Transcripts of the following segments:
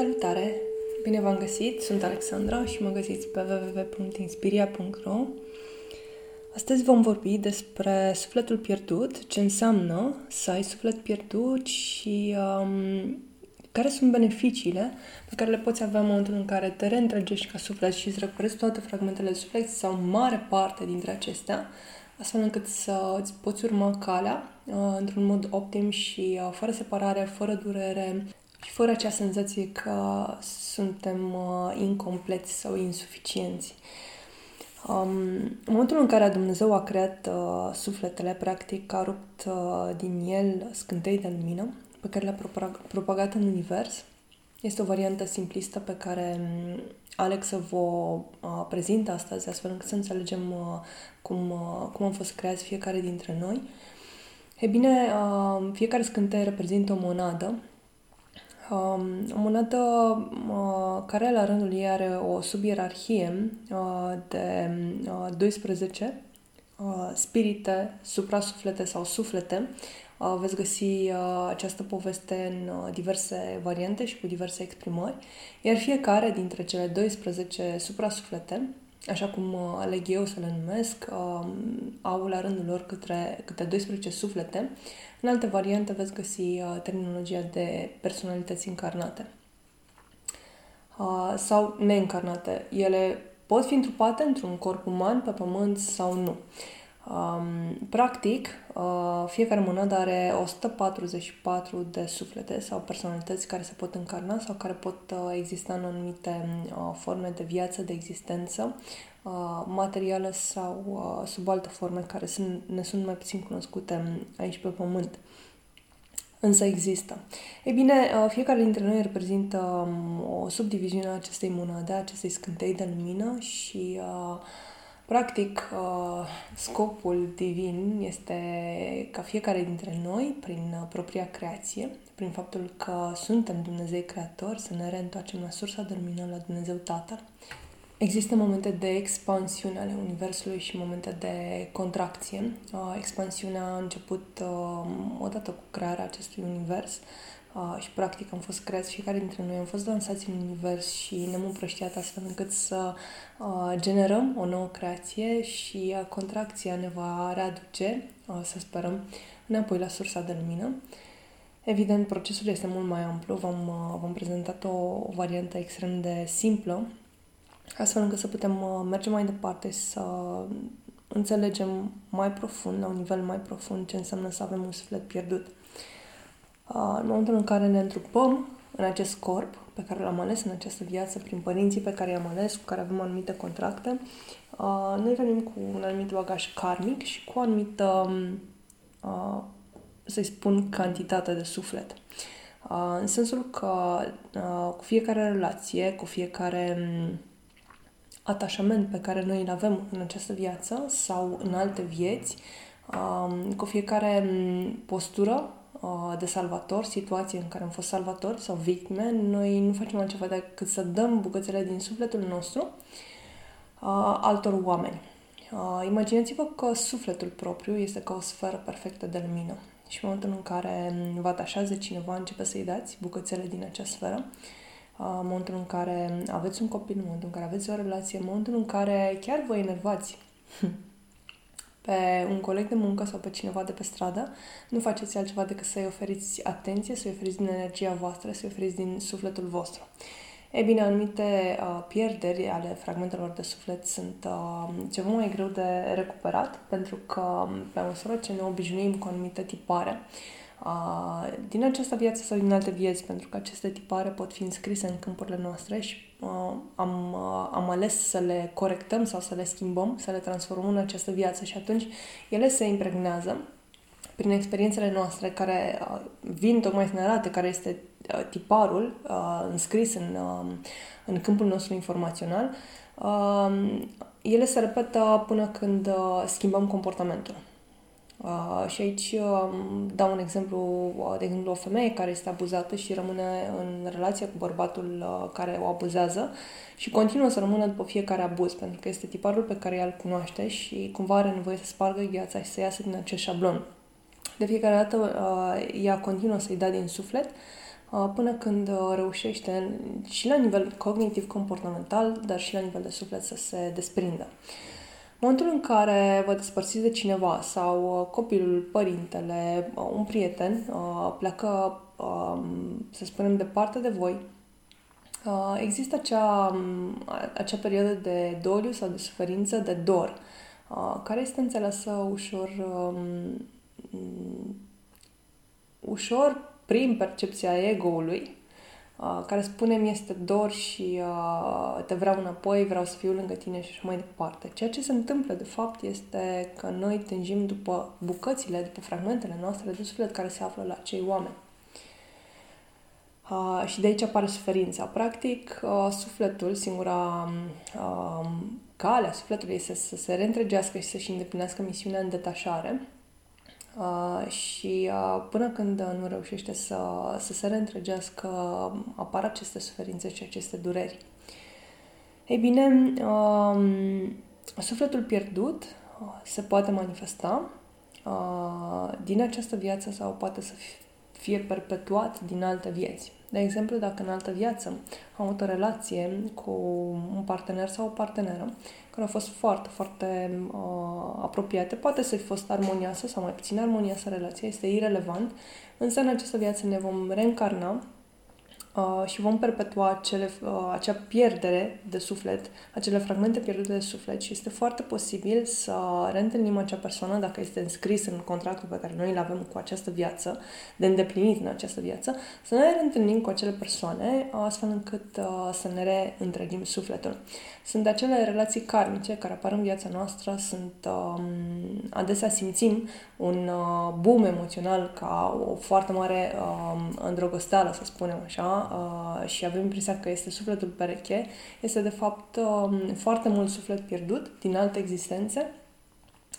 Salutare! Bine v-am găsit! Sunt Alexandra și mă găsiți pe www.inspiria.ro Astăzi vom vorbi despre sufletul pierdut, ce înseamnă să ai suflet pierdut și um, care sunt beneficiile pe care le poți avea în momentul în care te reîntregești ca suflet și îți recuperezi toate fragmentele de suflet sau mare parte dintre acestea, astfel încât să îți poți urma calea uh, într-un mod optim și uh, fără separare, fără durere, și fără acea senzație că suntem uh, incompleți sau insuficienți. Um, în momentul în care Dumnezeu a creat uh, sufletele, practic a rupt uh, din el scântei de lumină pe care le-a propagat în univers. Este o variantă simplistă pe care um, Alex vă uh, prezintă astăzi, astfel încât să înțelegem uh, cum, uh, cum am fost creați fiecare dintre noi. E bine, uh, fiecare scânteie reprezintă o monadă Um, o monedă uh, care la rândul ei are o subierarhie uh, de uh, 12 uh, spirite, suprasuflete sau suflete. Uh, veți găsi uh, această poveste în uh, diverse variante și cu diverse exprimări, iar fiecare dintre cele 12 suprasuflete așa cum uh, aleg eu să le numesc, um, au la rândul lor câte, câte 12 suflete. În alte variante veți găsi uh, terminologia de personalități încarnate uh, sau neîncarnate. Ele pot fi întrupate într-un corp uman pe pământ sau nu. Um, practic, uh, fiecare monadă are 144 de suflete sau personalități care se pot încarna sau care pot uh, exista în anumite uh, forme de viață, de existență, uh, materială sau uh, sub alte forme care sunt, ne sunt mai puțin cunoscute aici pe Pământ. Însă există. Ei bine, uh, fiecare dintre noi reprezintă um, o subdiviziune a acestei monade, a acestei scântei de lumină și uh, Practic, uh, scopul divin este ca fiecare dintre noi, prin uh, propria creație, prin faptul că suntem Dumnezei creator, să ne reîntoarcem la sursa de lumină, la Dumnezeu Tatăl. Există momente de expansiune ale Universului și momente de contracție. Uh, expansiunea a început odată cu crearea acestui univers, Uh, și practic am fost creați fiecare dintre noi, am fost lansați în univers și ne-am împrăștiat astfel încât să uh, generăm o nouă creație și uh, contracția ne va readuce, uh, să sperăm, înapoi la sursa de lumină. Evident, procesul este mult mai amplu, v-am, uh, v-am prezentat o, o variantă extrem de simplă, astfel încât să putem uh, merge mai departe și să înțelegem mai profund, la un nivel mai profund, ce înseamnă să avem un suflet pierdut în momentul în care ne întrupăm în acest corp pe care l-am ales în această viață, prin părinții pe care i-am ales, cu care avem anumite contracte, noi venim cu un anumit bagaj karmic și cu o anumită, să-i spun, cantitate de suflet. În sensul că cu fiecare relație, cu fiecare atașament pe care noi îl avem în această viață sau în alte vieți, cu fiecare postură Uh, de salvator, situații în care am fost salvator sau victime, noi nu facem altceva decât să dăm bucățele din sufletul nostru uh, altor oameni. Uh, imaginați-vă că sufletul propriu este ca o sferă perfectă de lumină și în momentul în care vă atașați de cineva, începe să-i dați bucățele din acea sferă, în momentul în care aveți un copil, în momentul în care aveți o relație, în momentul în care chiar vă enervați pe un coleg de muncă sau pe cineva de pe stradă, nu faceți altceva decât să-i oferiți atenție, să-i oferiți din energia voastră, să-i oferiți din sufletul vostru. Ei bine, anumite uh, pierderi ale fragmentelor de suflet sunt uh, ceva mai greu de recuperat, pentru că pe măsură ce ne obișnuim cu anumite tipare, uh, din această viață sau din alte vieți, pentru că aceste tipare pot fi înscrise în câmpurile noastre și uh, am, uh, am ales să le corectăm sau să le schimbăm, să le transformăm în această viață și atunci ele se impregnează prin experiențele noastre care uh, vin tocmai să ne arate care este uh, tiparul uh, înscris în, uh, în câmpul nostru informațional, uh, ele se repetă până când uh, schimbăm comportamentul. Uh, și aici uh, dau un exemplu, uh, de exemplu, o femeie care este abuzată și rămâne în relație cu bărbatul uh, care o abuzează și continuă să rămână după fiecare abuz, pentru că este tiparul pe care el îl cunoaște și cumva are nevoie să spargă gheața și să iasă din acest șablon. De fiecare dată uh, ea continuă să-i dea din suflet uh, până când uh, reușește și la nivel cognitiv-comportamental, dar și la nivel de suflet să se desprindă. Momentul în care vă despărțiți de cineva sau copilul, părintele, un prieten pleacă, um, să spunem, departe de voi, există acea, um, acea perioadă de doliu sau de suferință, de dor, care este înțeleasă ușor um, ușor prin percepția ego-ului, uh, care spune mi este dor și uh, te vreau înapoi, vreau să fiu lângă tine și așa mai departe. Ceea ce se întâmplă, de fapt, este că noi tânjim după bucățile, după fragmentele noastre de suflet care se află la cei oameni. Uh, și de aici apare suferința. Practic, uh, sufletul, singura uh, cale a sufletului este să se reîntregească și să-și îndeplinească misiunea în detașare, Uh, și uh, până când nu reușește să, să se reîntregească, apar aceste suferințe și aceste dureri. Ei bine, uh, sufletul pierdut uh, se poate manifesta uh, din această viață sau poate să fie perpetuat din alte vieți. De exemplu, dacă în altă viață am avut o relație cu un partener sau o parteneră care au fost foarte, foarte uh, apropiate, poate să fi fost armonioasă sau mai puțin armonioasă relația, este irelevant, însă în această viață ne vom reîncarna uh, și vom perpetua acele, uh, acea pierdere de suflet, acele fragmente pierdute de suflet și este foarte posibil să reîntâlnim acea persoană dacă este înscris în contractul pe care noi îl avem cu această viață, de îndeplinit în această viață, să ne reîntâlnim cu acele persoane astfel încât uh, să ne reîntregim sufletul. Sunt acele relații karmice care apar în viața noastră, sunt um, adesea simțim un uh, boom emoțional ca o foarte mare um, îndrăgosteală, să spunem așa, uh, și avem impresia că este sufletul pereche, este de fapt um, foarte mult suflet pierdut din alte existențe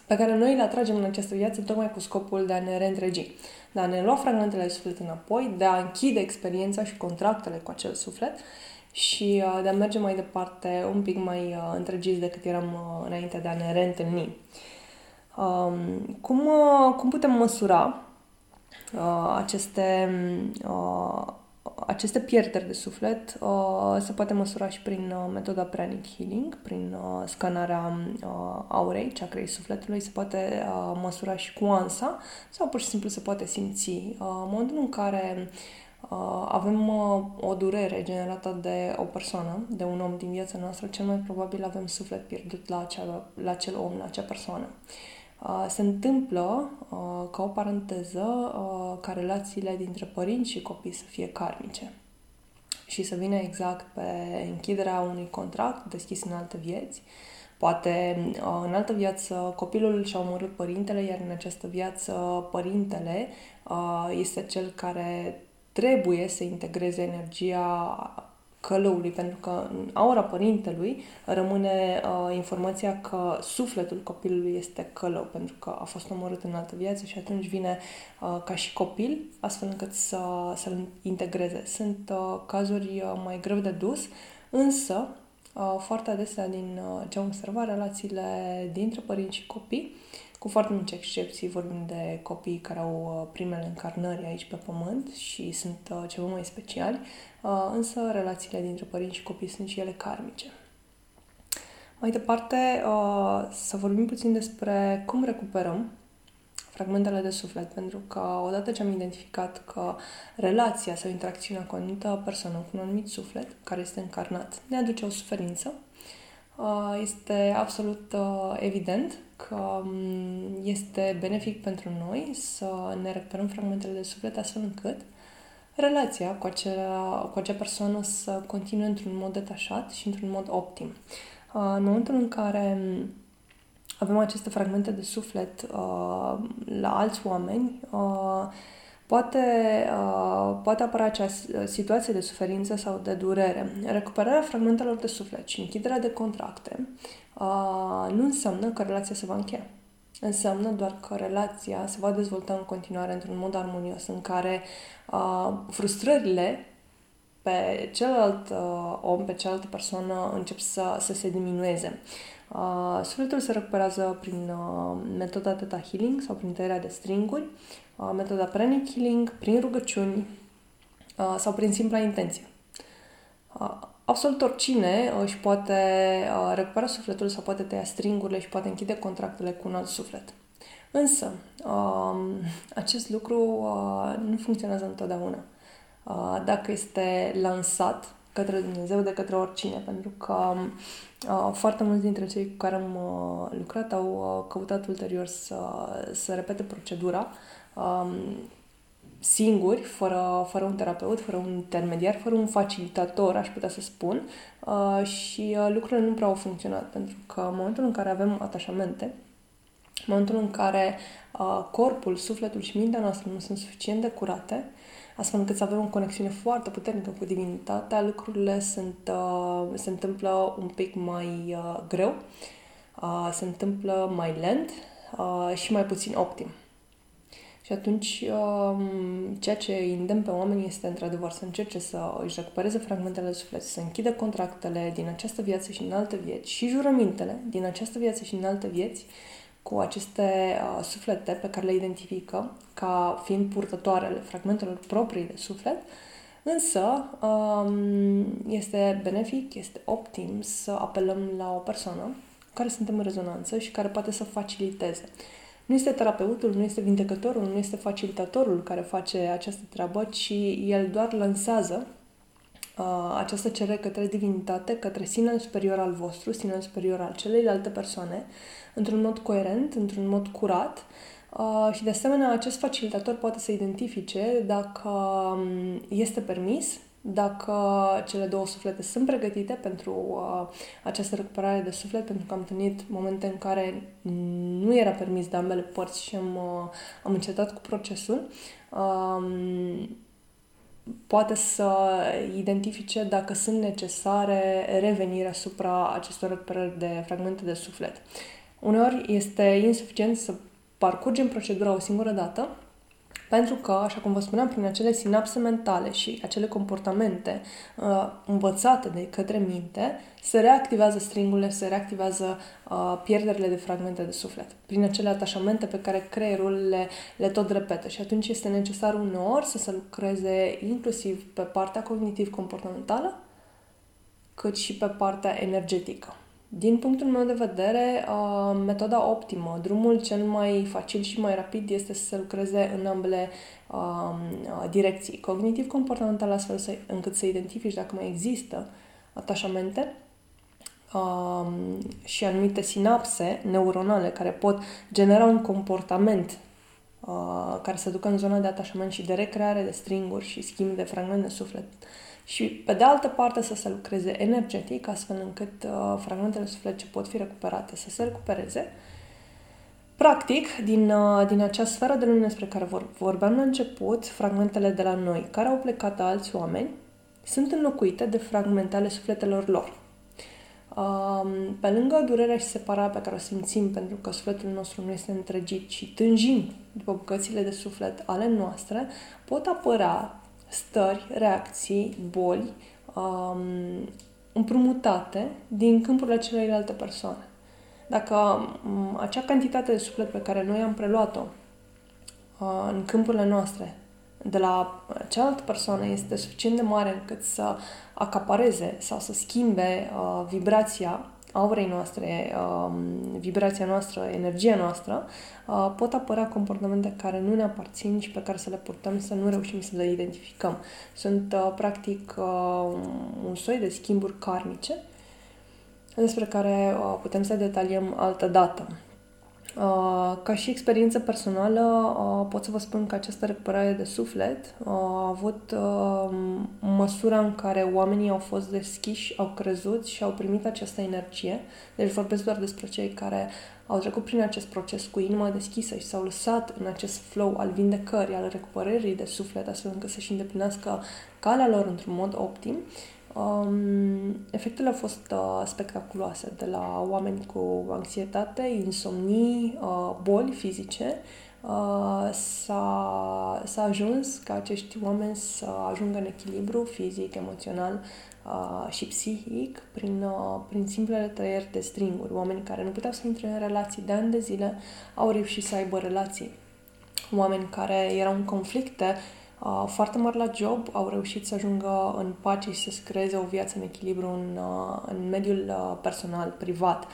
pe care noi le atragem în această viață tocmai cu scopul de a ne reîntregi, de a ne lua fragmentele de suflet înapoi, de a închide experiența și contractele cu acel suflet și uh, de a merge mai departe un pic mai uh, întregiți decât eram uh, înainte de a ne reîntâlni. Um, cum, uh, cum putem măsura uh, aceste, uh, aceste pierderi de suflet? Uh, se poate măsura și prin uh, metoda Pranic Healing, prin uh, scanarea uh, aurei, chakrei sufletului, se poate uh, măsura și cu ansa sau pur și simplu se poate simți. Uh, momentul în care uh, avem uh, o durere generată de o persoană, de un om din viața noastră, cel mai probabil avem suflet pierdut la, acea, la acel om, la acea persoană. Uh, se întâmplă, uh, ca o paranteză, uh, ca relațiile dintre părinți și copii să fie karmice și să vină exact pe închiderea unui contract deschis în alte vieți. Poate uh, în altă viață copilul și-a omorât părintele, iar în această viață părintele uh, este cel care trebuie să integreze energia călăului, pentru că în aura părintelui rămâne uh, informația că sufletul copilului este călău, pentru că a fost omorât în altă viață și atunci vine uh, ca și copil, astfel încât să, să-l integreze. Sunt uh, cazuri uh, mai greu de dus, însă uh, foarte adesea din uh, ce am observat, relațiile dintre părinți și copii cu foarte mici excepții vorbim de copii care au uh, primele încarnări aici pe pământ și sunt uh, ceva mai speciali, uh, însă relațiile dintre părinți și copii sunt și ele karmice. Mai departe, să vorbim puțin despre cum recuperăm fragmentele de suflet, pentru că odată ce am identificat că relația sau interacțiunea cu o anumită persoană, cu un anumit suflet care este încarnat, ne aduce o suferință, este absolut evident că mm, este benefic pentru noi să ne recuperăm fragmentele de suflet astfel încât relația cu acea, cu acea persoană să continue într-un mod detașat și într-un mod optim. Uh, în momentul în care mm, avem aceste fragmente de suflet uh, la alți oameni, uh, poate, poate apărea acea situație de suferință sau de durere. Recuperarea fragmentelor de suflet și închiderea de contracte nu înseamnă că relația se va încheia. Înseamnă doar că relația se va dezvolta în continuare într-un mod armonios, în care uh, frustrările pe celălalt uh, om, pe cealaltă persoană, încep să, să se diminueze. Uh, sufletul se recuperează prin uh, metoda Theta Healing sau prin tăierea de stringuri. Uh, metoda pranic healing, prin rugăciuni uh, sau prin simpla intenție. Uh, absolut oricine își poate uh, recupera sufletul sau poate tăia stringurile și poate închide contractele cu un alt suflet. Însă, uh, acest lucru uh, nu funcționează întotdeauna. Uh, dacă este lansat către Dumnezeu de către oricine, pentru că uh, foarte mulți dintre cei cu care am uh, lucrat au uh, căutat ulterior să, să repete procedura uh, singuri, fără, fără un terapeut, fără un intermediar, fără un facilitator, aș putea să spun, uh, și uh, lucrurile nu prea au funcționat, pentru că în momentul în care avem atașamente, în momentul în care uh, corpul, sufletul și mintea noastră nu sunt suficient de curate, astfel încât să avem o conexiune foarte puternică cu divinitatea, lucrurile sunt, uh, se întâmplă un pic mai uh, greu, uh, se întâmplă mai lent uh, și mai puțin optim. Și atunci, um, ceea ce îi îndemn pe oameni este, într-adevăr, să încerce să își recupereze fragmentele de suflet, să închidă contractele din această viață și în alte vieți și jurămintele din această viață și în alte vieți cu aceste uh, suflete pe care le identifică ca fiind purtătoarele fragmentelor proprii de suflet, însă um, este benefic, este optim să apelăm la o persoană cu care suntem în rezonanță și care poate să faciliteze. Nu este terapeutul, nu este vindecătorul, nu este facilitatorul care face această treabă, ci el doar lansează uh, această cerere către divinitate, către sinele superior al vostru, sinele superior al celeilalte persoane, într-un mod coerent, într-un mod curat. Uh, și de asemenea acest facilitator poate să identifice dacă um, este permis dacă cele două suflete sunt pregătite pentru uh, această recuperare de suflet, pentru că am întâlnit momente în care nu era permis de ambele părți și am, uh, am încetat cu procesul, uh, poate să identifice dacă sunt necesare reveniri asupra acestor recuperări de fragmente de suflet. Uneori este insuficient să parcurgem procedura o singură dată pentru că, așa cum vă spuneam, prin acele sinapse mentale și acele comportamente uh, învățate de către minte, se reactivează stringurile, se reactivează uh, pierderile de fragmente de suflet. Prin acele atașamente pe care creierul le, le tot repetă. Și atunci este necesar uneori să se lucreze inclusiv pe partea cognitiv-comportamentală, cât și pe partea energetică. Din punctul meu de vedere, uh, metoda optimă, drumul cel mai facil și mai rapid este să se lucreze în ambele uh, direcții. Cognitiv-comportamental astfel încât să identifici dacă mai există atașamente uh, și anumite sinapse neuronale care pot genera un comportament uh, care să ducă în zona de atașament și de recreare de stringuri și schimb de fragmente de suflet și pe de altă parte să se lucreze energetic, astfel încât uh, fragmentele suflete pot fi recuperate să se recupereze. Practic, din, uh, din acea sferă de lumină despre care vor, vorbeam la început, fragmentele de la noi, care au plecat a alți oameni, sunt înlocuite de fragmente ale sufletelor lor. Um, pe lângă durerea și separarea pe care o simțim pentru că sufletul nostru nu este întregit și tânjim după bucățile de suflet ale noastre, pot apărea stări, reacții, boli um, împrumutate din câmpurile celelalte persoane. Dacă um, acea cantitate de suflet pe care noi am preluat-o uh, în câmpurile noastre de la cealaltă persoană este suficient de mare încât să acapareze sau să schimbe uh, vibrația aurei noastre, um, vibrația noastră, energia noastră, uh, pot apărea comportamente care nu ne aparțin și pe care să le purtăm să nu reușim să le identificăm. Sunt, uh, practic, uh, un soi de schimburi karmice despre care putem să detaliem altă dată. Uh, ca și experiență personală, uh, pot să vă spun că această recuperare de suflet uh, a avut măsura în care oamenii au fost deschiși, au crezut și au primit această energie. Deci vorbesc doar despre cei care au trecut prin acest proces cu inima deschisă și s-au lăsat în acest flow al vindecării, al recuperării de suflet, astfel încât să-și îndeplinească calea lor într-un mod optim Um, efectele au fost uh, spectaculoase, de la oameni cu anxietate, insomnii, uh, boli fizice. Uh, s-a, s-a ajuns ca acești oameni să ajungă în echilibru fizic, emoțional uh, și psihic prin, uh, prin simplele tăieri de stringuri. Oameni care nu puteau să intre în relații de ani de zile au reușit să aibă relații oameni care erau în conflicte uh, foarte mari la job au reușit să ajungă în pace și să-și creeze o viață în echilibru în, uh, în mediul uh, personal, privat.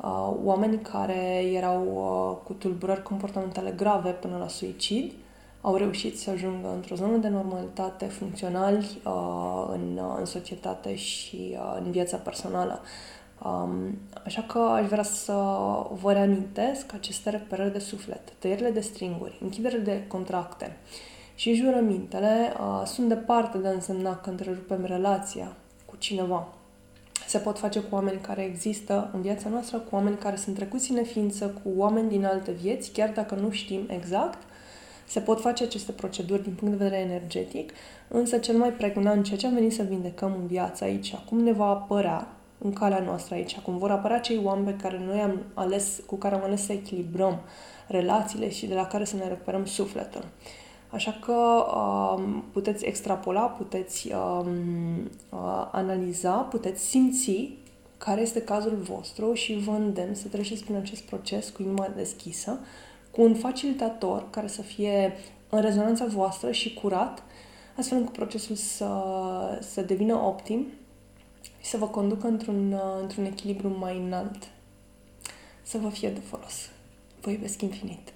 Uh, oameni care erau uh, cu tulburări comportamentale grave până la suicid au reușit să ajungă într-o zonă de normalitate, funcționali uh, în, uh, în societate și uh, în viața personală. Um, așa că aș vrea să vă reamintesc aceste reperări de suflet, tăierile de stringuri, închiderile de contracte și jurămintele uh, sunt departe de a însemna că întrerupem relația cu cineva. Se pot face cu oameni care există în viața noastră, cu oameni care sunt trecuți în neființă, cu oameni din alte vieți, chiar dacă nu știm exact, se pot face aceste proceduri din punct de vedere energetic, însă cel mai pregnant, ceea ce am venit să vindecăm în viață aici, acum ne va apărea în calea noastră aici, acum vor apărea cei oameni pe care noi am ales, cu care am ales să echilibrăm relațiile și de la care să ne recuperăm sufletul. Așa că um, puteți extrapola, puteți um, uh, analiza, puteți simți care este cazul vostru și vă îndemn să treceți prin acest proces cu inima deschisă, cu un facilitator care să fie în rezonanța voastră și curat, astfel încât procesul să, să devină optim și să vă conducă într-un, într-un echilibru mai înalt. Să vă fie de folos. Vă iubesc infinit!